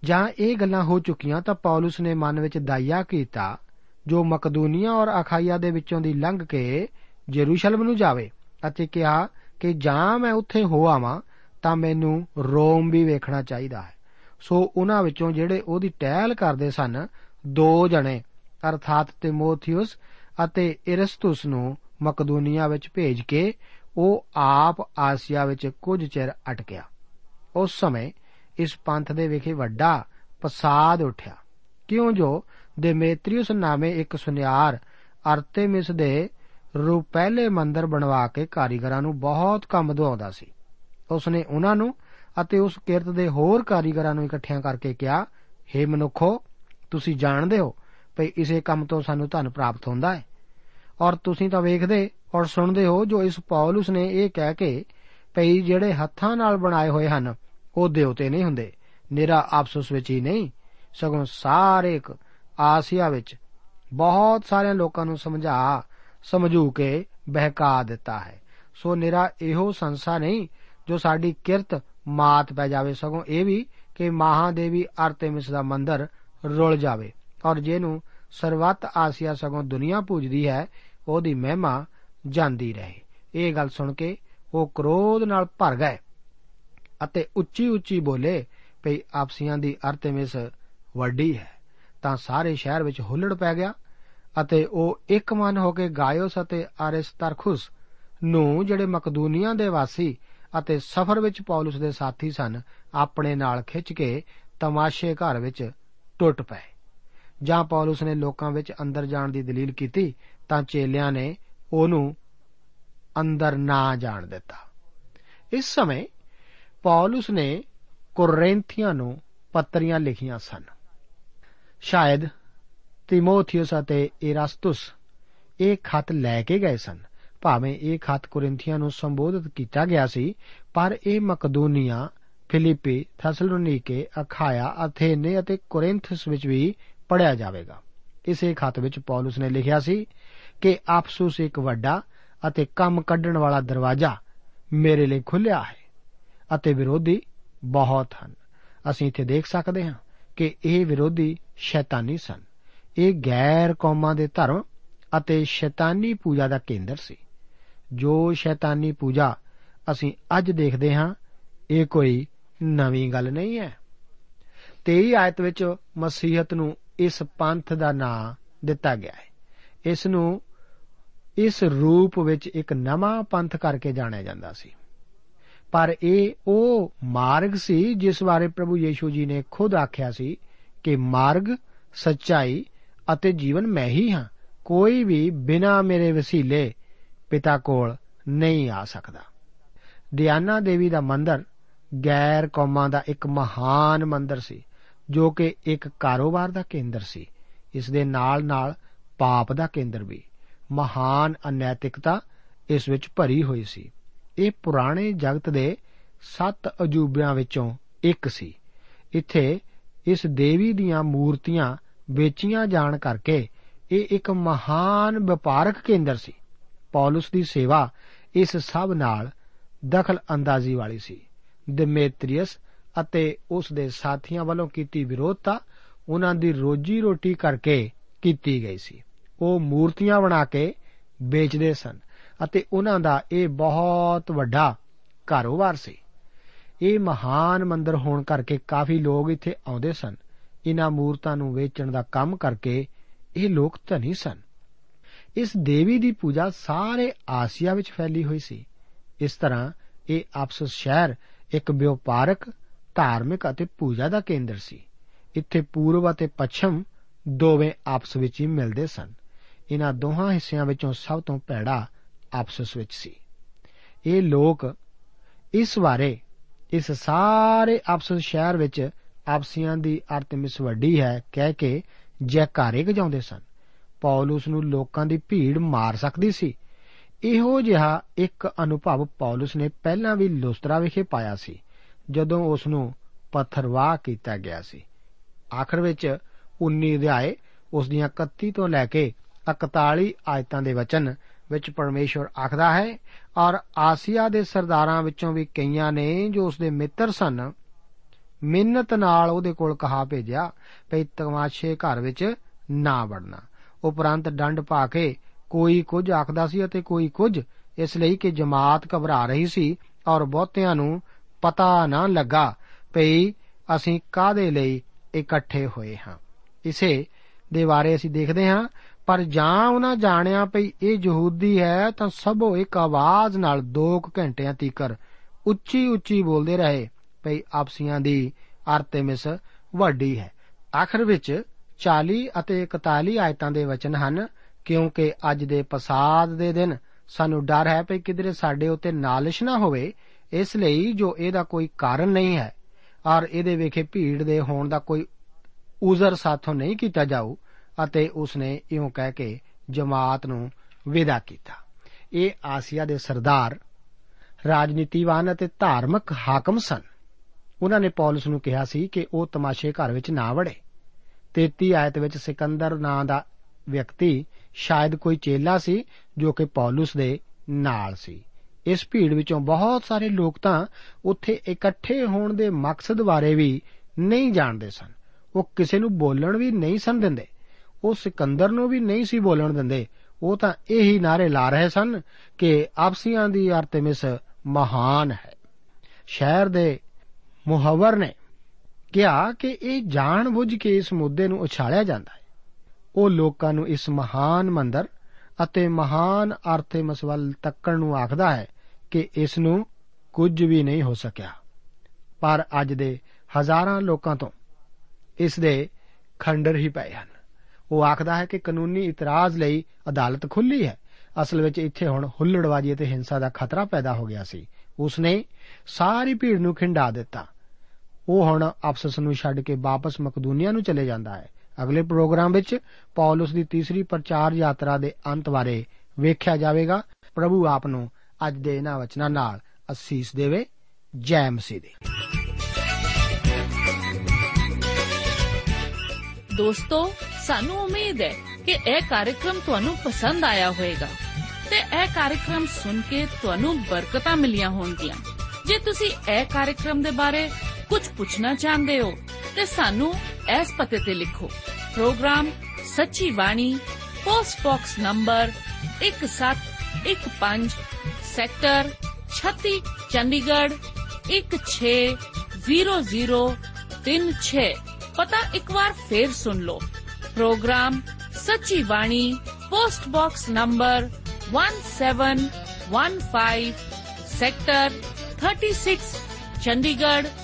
[SPEAKER 2] ਜਾਂ ਇਹ ਗੱਲਾਂ ਹੋ ਚੁੱਕੀਆਂ ਤਾਂ ਪੌਲਸ ਨੇ ਮਨ ਵਿੱਚ ਦਾਇਆ ਕੀਤਾ, ਜੋ ਮਕਦੂਨੀਆ ਔਰ ਅਖਾਇਆ ਦੇ ਵਿੱਚੋਂ ਦੀ ਲੰਘ ਕੇ ਜੇਰੂਸ਼ਲਮ ਨੂੰ ਜਾਵੇ ਅਤੇ ਕਿਹਾ ਕਿ ਜਾਂ ਮੈਂ ਉੱਥੇ ਹੋ ਆਵਾਂ ਤਾਂ ਮੈਨੂੰ ਰੋਮ ਵੀ ਵੇਖਣਾ ਚਾਹੀਦਾ ਹੈ। ਸੋ ਉਹਨਾਂ ਵਿੱਚੋਂ ਜਿਹੜੇ ਉਹਦੀ ਟਹਿਲ ਕਰਦੇ ਸਨ, ਦੋ ਜਣੇ, ਅਰਥਾਤ ਤਿਮੋਥਿਉਸ ਅਤੇ ਇਰਸਤੁਸ ਨੂੰ ਮਕਦੂਨੀਆ ਵਿੱਚ ਭੇਜ ਕੇ ਉਹ ਆਪ ਆਸੀਆ ਵਿੱਚ ਕੁਝ ਚਿਰ ਅਟਕਿਆ। ਉਸ ਸਮੇਂ ਇਸ ਪੰਥ ਦੇ ਵਿਖੇ ਵੱਡਾ ਪਸਾਦ ਉੱਠਿਆ। ਕਿਉਂ ਜੋ ਦੇਮੇਤਰੀਅਸ ਨਾਮੇ ਇੱਕ ਸੁਨਿਆਰ ਅਰਤੇਮਿਸ ਦੇ ਰੂਪਹਿਲੇ ਮੰਦਰ ਬਣਵਾ ਕੇ ਕਾਰੀਗਰਾਂ ਨੂੰ ਬਹੁਤ ਕੰਮ ਦਵਾਉਂਦਾ ਸੀ। ਉਸਨੇ ਉਹਨਾਂ ਨੂੰ ਅਤੇ ਉਸ ਕਿਰਤ ਦੇ ਹੋਰ ਕਾਰੀਗਰਾਂ ਨੂੰ ਇਕੱਠਿਆਂ ਕਰਕੇ ਕਿਹਾ हे ਮਨੁੱਖੋ, ਤੁਸੀਂ ਜਾਣਦੇ ਹੋ ਭਈ ਇਸੇ ਕੰਮ ਤੋਂ ਸਾਨੂੰ ਧਨ ਪ੍ਰਾਪਤ ਹੁੰਦਾ ਹੈ। ਔਰ ਤੁਸੀਂ ਤਾਂ ਵੇਖਦੇ ਔਰ ਸੁਣਦੇ ਹੋ ਜੋ ਇਸ ਪੌਲਸ ਨੇ ਇਹ ਕਹਿ ਕੇ ਭਈ ਜਿਹੜੇ ਹੱਥਾਂ ਨਾਲ ਬਣਾਏ ਹੋਏ ਹਨ, ਉਹ ਦੇਵਤੇ ਨਹੀਂ ਹੁੰਦੇ, ਨਿਰਾ ਆਪਸ ਵਿੱਚ ਹੀ ਨਹੀਂ, ਸਗੋਂ ਸਾਰੇ ਇੱਕ ਆਸੀਆ ਵਿੱਚ ਬਹੁਤ ਸਾਰਿਆਂ ਲੋਕਾਂ ਨੂੰ ਸਮਝਾ, ਸਮਝੂ ਕੇ ਬਹਿਕਾ ਦਿੱਤਾ ਹੈ। ਸੋ ਨਿਰਾ ਇਹੋ ਸੰਸਾ ਨਹੀਂ ਜੋ ਸਾਡੀ ਕਿਰਤ ਮਾਤ ਪੈ ਜਾਵੇ, ਸਗੋਂ ਇਹ ਵੀ ਕਿ ਮਹਾਦੇਵੀ ਅਰਤੇਮਿਸ ਦਾ ਮੰਦਰ ਰੁਲ ਜਾਵੇ। ਔਰ ਜਿਹਨੂੰ ਸਰਵਤ ਆਸੀਆ ਸਗੋਂ ਦੁਨੀਆ ਪੂਜਦੀ ਹੈ, ਉਹਦੀ ਮਹਿਮਾ ਜਾਂਦੀ ਰਹੇ। ਇਹ ਗੱਲ ਸੁਣ ਕੇ ਉਹ ਕ੍ਰੋਧ ਨਾਲ ਭਰ ਗਏ ਅਤੇ ਉੱਚੀ ਉੱਚੀ ਬੋਲੇ, ਭਈ ਆਪਸੀਆਂ ਦੀ ਅਰਤੇਮਿਸ ਵੱਡੀ ਹੈ। ਤਾਂ ਸਾਰੇ ਸ਼ਹਿਰ ਵਿੱਚ ਹੁੱਲੜ ਪੈ ਗਿਆ ਅਤੇ ਉਹ ਇੱਕ ਮਨ ਹੋ ਕੇ ਗਾਇਓਸ ਅਤੇ ਅਰਿਸਤਰਖੁਸ ਨੂੰ, ਜਿਹੜੇ ਮਕਦੂਨੀਆ ਦੇ ਵਾਸੀ ਅਤੇ ਸਫ਼ਰ ਵਿੱਚ ਪੌਲਸ ਦੇ ਸਾਥੀ ਸਨ, ਆਪਣੇ ਨਾਲ ਖਿੱਚ ਕੇ ਤਮਾਸ਼ੇ ਘਰ ਵਿੱਚ ਟੁੱਟ ਪਏ। ਜਾਂ ਪੌਲਸ ਨੇ ਲੋਕਾਂ ਵਿੱਚ ਅੰਦਰ ਜਾਣ ਦੀ ਦਲੀਲ ਕੀਤੀ, ਤਾਂ ਚੇਲਿਆਂ ਨੇ ਉਹਨੂੰ ਅੰਦਰ ਨਾ ਜਾਣ ਦਿੱਤਾ। ਇਸ ਸਮੇਂ ਪੌਲਸ ਨੇ ਕੋਰਿੰਥੀਆਂ ਨੂੰ ਪੱਤਰੀਆਂ ਲਿਖੀਆਂ ਸਨ। ਸ਼ਾਇਦ ਤਿਮੋਥਿਉਸ ਅਤੇ ਇਰਾਸਤੁਸ ਇਹ ਖਤ ਲੈ ਕੇ ਗਏ ਸਨ। ਭਾਵੇਂ ਇਹ ਖਤ ਕੋਰਿੰਥੀਆਂ ਨੂੰ ਸੰਬੋਧਿਤ ਕੀਤਾ ਗਿਆ ਸੀ, ਪਰ ਇਹ ਮਕਦੂਨੀਆ, ਫਿਲੀਪੀ, ਥੈਸਲੋਨੀਕੇ, ਅਖਾਇਆ, ਅਥੇਨੇ ਅਤੇ ਕੋਰਿੰਥਸ ਵਿੱਚ ਵੀ ਪੜਿਆ ਜਾਵੇਗਾ। ਇਸੇ ਖਤ ਵਿੱਚ ਪੌਲਸ ਨੇ ਲਿਖਿਆ ਸੀ ਕਿ ਆਪਸੂਸ ਇੱਕ ਵੱਡਾ ਅਤੇ ਕੰਮ ਕੱਢਣ ਵਾਲਾ ਦਰਵਾਜ਼ਾ ਮੇਰੇ ਲਈ ਖੁੱਲਿਆ ਹੈ ਅਤੇ ਵਿਰੋਧੀ ਬਹੁਤ ਹਨ। ਅਸੀਂ ਇੱਥੇ ਦੇਖ ਸਕਦੇ ਹਾਂ ਕਿ ਇਹ ਵਿਰੋਧੀ ਸ਼ੈਤਾਨੀ ਸਨ। ਇਹ ਗੈਰ ਕੌਮਾਂ ਦੇ ਧਰਮ ਅਤੇ ਸ਼ੈਤਾਨੀ ਪੂਜਾ ਦਾ ਕੇਂਦਰ ਸੀ। ਜੋ ਸ਼ੈਤਾਨੀ ਪੂਜਾ ਅਸੀਂ ਅੱਜ ਦੇਖਦੇ ਹਾਂ, ਇਹ ਕੋਈ ਨਵੀਂ ਗੱਲ ਨਹੀਂ ਹੈ। 23 ਆਇਤ ਵਿੱਚ ਮਸੀਹਤ ਨੂੰ ਇਸ ਪੰਥ ਦਾ ਨਾਂ ਦਿੱਤਾ ਗਿਆ ਹੈ। ਇਸ ਨੂੰ ਇਸ ਰੂਪ ਵਿੱਚ ਇੱਕ ਨਵਾਂ ਪੰਥ ਕਰਕੇ ਜਾਣਿਆ ਜਾਂਦਾ ਸੀ। ਪਰ ਇਹ ਉਹ ਮਾਰਗ ਸੀ ਜਿਸ ਬਾਰੇ ਪ੍ਰਭੂ ਯੀਸ਼ੂ ਜੀ ਨੇ ਖੁਦ ਆਖਿਆ ਸੀ ਕਿ ਮਾਰਗ ਸੱਚਾਈ ਅਤੇ ਜੀਵਨ ਮੈਂ ਹੀ ਹਾਂ। ਕੋਈ ਵੀ ਬਿਨਾ ਮੇਰੇ ਵਸੀਲੇ ਪਿਤਾ ਕੋਲ ਨਹੀਂ ਆ ਸਕਦਾ। ਦਿਆਨਾ ਦੇਵੀ ਦਾ ਮੰਦਰ ਗੈਰ ਕੌਮਾਂ ਦਾ ਇੱਕ ਮਹਾਨ ਮੰਦਰ ਸੀ, ਜੋ ਕਿ ਇੱਕ ਕਾਰੋਬਾਰ ਦਾ ਕੇਂਦਰ ਸੀ। ਇਸ ਦੇ ਨਾਲ-ਨਾਲ ਪਾਪ ਦਾ ਕੇਂਦਰ ਵੀ। ਮਹਾਨ ਅਨੈਤਿਕਤਾ ਇਸ ਵਿੱਚ ਭਰੀ ਹੋਈ ਸੀ। ਇਹ ਪੁਰਾਣੇ ਜਗਤ ਦੇ ਸੱਤ ਅਜੂਬਿਆਂ ਵਿੱਚੋਂ ਇੱਕ ਸੀ। ਇੱਥੇ ਇਸ ਦੇਵੀ ਦੀਆਂ ਮੂਰਤੀਆਂ ਵੇਚੀਆਂ ਜਾਣ ਕਰਕੇ ਇਹ ਇੱਕ ਮਹਾਨ ਵਪਾਰਕ ਕੇਂਦਰ ਸੀ। ਪੌਲਸ ਦੀ ਸੇਵਾ ਇਸ ਸਭ ਨਾਲ ਦਖਲ ਅੰਦਾਜ਼ੀ ਵਾਲੀ ਸੀ ਡਿਮੇਤਰੀਅਸ ਅਤੇ ਉਸ ਦੇ ਸਾਥੀਆਂ ਵੱਲੋਂ ਕੀਤੀ ਵਿਰੋਧਤਾ ਉਹਨਾਂ ਦੀ ਰੋਜੀ ਰੋਟੀ ਕਰਕੇ ਕੀਤੀ ਗਈ ਸੀ ਉਹ ਮੂਰਤੀਆਂ ਬਣਾ ਕੇ ਵੇਚਦੇ ਸਨ ਅਤੇ ਉਹਨਾਂ ਦਾ ਇਹ ਬਹੁਤ ਵੱਡਾ ਕਾਰੋਬਾਰ ਸੀ ਇਹ ਮਹਾਨ ਮੰਦਰ ਹੋਣ ਕਰਕੇ ਕਾਫੀ ਲੋਕ ਇੱਥੇ ਆਉਂਦੇ ਸਨ ਇਹਨਾਂ ਮੂਰਤਾਂ ਨੂੰ ਵੇਚਣ ਦਾ ਕੰਮ ਕਰਕੇ ਇਹ ਲੋਕ ਧਨੀ ਸਨ ਇਸ ਦੇਵੀ ਦੀ ਪੂਜਾ ਸਾਰੇ ਆਸੀਆ ਵਿੱਚ ਫੈਲੀ ਹੋਈ ਸੀ। ਇਸ ਤਰ੍ਹਾਂ ਇਹ ਆਪਸਸ ਸ਼ਹਿਰ ਇੱਕ ਵਪਾਰਕ ਧਾਰਮਿਕ ਅਤੇ ਪੂਜਾ ਦਾ ਕੇਂਦਰ ਸੀ। ਇੱਥੇ ਪੂਰਬ ਅਤੇ ਪੱਛਮ ਦੋਵੇਂ ਆਪਸ ਵਿੱਚ ਹੀ ਮਿਲਦੇ ਸਨ। ਇਹਨਾਂ ਦੋਹਾਂ ਹਿੱਸਿਆਂ ਵਿੱਚੋਂ ਸਭ ਤੋਂ ਪਹਿੜਾ ਆਪਸਸ ਵਿੱਚ ਸੀ। ਇਹ ਲੋਕ ਇਸ ਬਾਰੇ, ਇਸ ਸਾਰੇ ਆਪਸਸ ਸ਼ਹਿਰ ਵਿੱਚ ਆਪਸੀਆਂ ਦੀ ਅਰਤਮਿਸ ਵੱਡੀ ਹੈ ਕਹਿ ਕੇ ਜੈਕਾਰੇ ਗਜਾਉਂਦੇ ਸਨ। ਪੌਲਸ ਨੂੰ ਲੋਕਾਂ ਦੀ ਭੀੜ ਮਾਰ ਸਕਦੀ ਸੀ। ਇਹੋ ਜਿਹਾ ਇੱਕ ਅਨੁਭਵ ਪੌਲਸ ਨੇ ਪਹਿਲਾਂ ਵੀ ਲੁਸਤਰਾ ਵਿਖੇ ਪਾਇਆ ਸੀ, ਜਦੋਂ ਉਸ ਨੂੰ ਪੱਥਰਵਾਹ ਕੀਤਾ ਗਿਆ ਸੀ। ਆਖਰ ਵਿੱਚ 19 ਅਧਿਆਏ ਉਸ ਦੀਆਂ 31 ਤੋਂ ਲੈ ਕੇ 41 ਆਇਤਾਂ ਦੇ ਵਚਨ ਵਿੱਚ ਪਰਮੇਸ਼ਵਰ ਆਖਦਾ ਹੈ, ਔਰ ਆਸੀਆ ਦੇ ਸਰਦਾਰਾਂ ਵਿੱਚੋਂ ਵੀ ਕਈਆਂ ਨੇ ਜੋ ਉਸ ਦੇ ਮਿੱਤਰ ਸਨ ਮਿਹਨਤ ਨਾਲ ਉਹਦੇ ਕੋਲ ਕਹਾ ਭੇਜਿਆ, ਭਈ ਤਮਾਸ਼ੇ ਘਰ ਵਿੱਚ ਨਾ ਵੜਨਾ। ਉਪਰੰਤ ਡੰਡ ਪਾ ਕੇ ਕੋਈ ਕੁਝ ਆਖਦਾ ਸੀ ਅਤੇ ਕੋਈ ਕੁਝ ਇਸ ਲਈ ਕਿ ਜਮਾਤ ਘਬਰਾ ਰਹੀ ਸੀ ਔਰ ਬਹੁਤਿਆਂ ਨੂੰ ਪਤਾ ਨਾ ਲੱਗਾ ਭਈ ਅਸੀਂ ਕਾਦੇ ਲਈ ਇਕੱਠੇ ਹੋਏ ਹਾਂ। ਇਸੇ ਦੇ ਬਾਰੇ ਅਸੀਂ ਦੇਖਦੇ ਹਾਂ, ਪਰ ਜਾਂ ਉਹਨਾਂ ਜਾਣਿਆ ਭਈ ਇਹ ਯਹੂਦੀ ਹੈ ਤਾਂ ਸਭੋ ਇੱਕ ਆਵਾਜ਼ ਨਾਲ 2 ਘੰਟਿਆਂ ਤੀਕਰ ਉੱਚੀ ਉੱਚੀ ਬੋਲਦੇ ਰਹੇ ਭਈ ਆਪਸੀਆਂ ਦੀ ਅਰਤੇਮਿਸ ਵੱਡੀ ਹੈ। ਆਖਰ ਵਿੱਚ 40 ਅਤੇ 41 ਆਇਤਾਂ ਦੇ ਵਚਨ ਹਨ, ਕਿਉਂਕਿ ਅੱਜ ਦੇ ਪਸਾਦ ਦੇ ਦਿਨ। ਸਾਨੂੰ ਡਰ ਹੈ ਭਈ ਕਿਧਰੇ ਸਾਡੇ ਉੱਤੇ ਨਾਲਿਸ਼ ਨਾ ਹੋਵੇ, ਇਸ ਲਈ ਜੋ ਇਹਦਾ ਕੋਈ ਕਾਰਨ ਨਹੀਂ ਹੈ, ਔਰ ਇਹਦੇ ਵੇਖੇ ਭੀੜ ਦੇ ਹੋਣ ਦਾ ਕੋਈ ਉਜ਼ਰ ਸਾਥੋਂ ਨਹੀਂ ਕੀਤਾ ਜਾਊ, ਅਤੇ ਉਸਨੇ ਇਉਂ ਕਹਿ ਕੇ ਜਮਾਤ ਨੂੰ ਵਿਦਾ ਕੀਤਾ। ਇਹ ਆਸੀਆ ਦੇ ਸਰਦਾਰ, ਰਾਜਨੀਤੀਵਾਨ ਅਤੇ ਧਾਰਮਿਕ ਹਾਕਮ ਸਨ। ਉਹਨਾਂ ਨੇ ਪੌਲਸ ਨੂੰ ਕਿਹਾ ਸੀ ਕਿ ਉਹ ਤਮਾਸ਼ੇ ਘਰ ਵਿੱਚ ਨਾ ਵੜੇ। 33 ਆਇਤ ਵਿੱਚ ਸਿਕੰਦਰ ਨਾਂ ਦਾ ਵਿਅਕਤੀ ਸ਼ਾਇਦ ਕੋਈ ਚੇਲਾ ਸੀ, ਜੋ ਕਿ ਪੌਲਸ ਦੇ ਨਾਲ ਸੀ। ਇਸ ਭੀੜ ਵਿੱਚੋਂ ਬਹੁਤ ਸਾਰੇ ਲੋਕ ਤਾਂ ਉੱਥੇ ਇਕੱਠੇ ਹੋਣ ਦੇ ਮਕਸਦ ਬਾਰੇ ਵੀ ਨਹੀਂ ਜਾਣਦੇ ਸਨ। ਉਹ ਕਿਸੇ ਨੂੰ ਬੋਲਣ ਵੀ ਨਹੀਂ ਸਨ ਦਿੰਦੇ। ਉਹ ਸਿਕੰਦਰ ਨੂੰ ਵੀ ਨਹੀਂ ਸੀ ਬੋਲਣ ਦਿੰਦੇ। ਉਹ ਤਾਂ ਇਹੀ ਨਾਰੇ ਲਾ ਰਹੇ ਸਨ ਕਿ ਆਪਸੀਆਂ ਦੀ ਅਰਤੇਮਿਸ ਮਹਾਨ ਹੈ। ਸ਼ਹਿਰ ਦੇ ਮੁਹੱਵਰ ਨੇ ਕਿਹਾ ਕਿ ਇਹ ਜਾਣ ਬੁੱਝ ਕੇ ਇਸ ਮੁੱਦੇ ਨੂੰ ਉਛਾਲਿਆ ਜਾਂਦਾ ਹੈ। ਉਹ ਲੋਕਾਂ ਨੂੰ ਇਸ ਮਹਾਨ ਮੰਦਰ ਅਤੇ ਮਹਾਨ ਅਰਥੇਮਸ ਵੱਲ ਤੱਕਣ ਨੂੰ ਆਖਦਾ ਹੈ ਕਿ ਇਸ ਨੂੰ ਕੁਝ ਵੀ ਨਹੀਂ ਹੋ ਸਕਿਆ। ਪਰ ਅੱਜ ਦੇ ਹਜ਼ਾਰਾਂ ਲੋਕਾਂ ਤੋਂ ਇਸ ਦੇ ਖੰਡਰ ਹੀ ਪਏ ਹਨ। ਉਹ ਆਖਦਾ ਹੈ ਕਿ ਕਾਨੂੰਨੀ ਇਤਰਾਜ਼ ਲਈ ਅਦਾਲਤ ਖੁੱਲੀ ਹੈ। ਅਸਲ ਵਿੱਚ ਇੱਥੇ ਹੁਣ ਹੁੱਲੜਬਾਜ਼ੀ ਅਤੇ ਹਿੰਸਾ ਦਾ ਖਤਰਾ ਪੈਦਾ ਹੋ ਗਿਆ ਸੀ। ਉਸਨੇ ਸਾਰੀ ਭੀੜ ਨੂੰ ਖਿੰਡਾ ਦਿੱਤਾ। ਉਹ ਹੁਣ ਅਫਸਸ ਨੂੰ ਛੱਡ ਕੇ ਵਾਪਸ ਮਕਦੂਨੀਆ ਨੂੰ ਚਲੇ ਜਾਂਦਾ ਹੈ। ਅਗਲੇ ਪ੍ਰੋਗਰਾਮ ਵਿੱਚ ਪੌਲਸ ਦੀ ਤੀਸਰੀ ਪ੍ਰਚਾਰ ਯਾਤਰਾ ਦੇ ਅੰਤ ਬਾਰੇ ਵੇਖਿਆ ਜਾਵੇਗਾ। ਪ੍ਰਭੂ ਆਪ ਨੂੰ ਅੱਜ ਦੇ ਇਹਨਾਂ ਵਚਨਾਂ ਨਾਲ ਅਸੀਸ ਦੇਵੇ। ਜੈ ਮਸੀਹ ਦੀ।
[SPEAKER 3] ਦੋਸਤੋ, ਸਾਨੂੰ ਉਮੀਦ ਹੈ ਕਿ ਇਹ ਕਾਰਜਕ੍ਰਮ ਤੁਹਾਨੂੰ ਪਸੰਦ ਆਇਆ ਹੋਵੇਗਾ ਤੇ ਇਹ ਕਾਰਜਕ੍ਰਮ ਸੁਣ ਕੇ ਤੁਹਾਨੂੰ ਬਰਕਤਾਂ ਮਿਲੀਆਂ ਹੋਣਗੀਆਂ। ਜੇ ਤੁਸੀਂ ਇਹ ਕਾਰਜਕ੍ਰਮ ਦੇ ਬਾਰੇ ਕੁਝ ਪੁੱਛਣਾ ਚਾਹੁੰਦੇ ਹੋ ਤੇ ਸਾਨੂੰ ਇਸ ਪਤੇ ਤੇ ਲਿਖੋ program Sachi Bani post box number 1715 sector 36 Chandigarh 160036 ਪਤਾ ਇੱਕ ਵਾਰ ਫੇਰ ਸੁਣ ਲਓ program Sachi Bani post box number 1715 sector 36 Chandigarh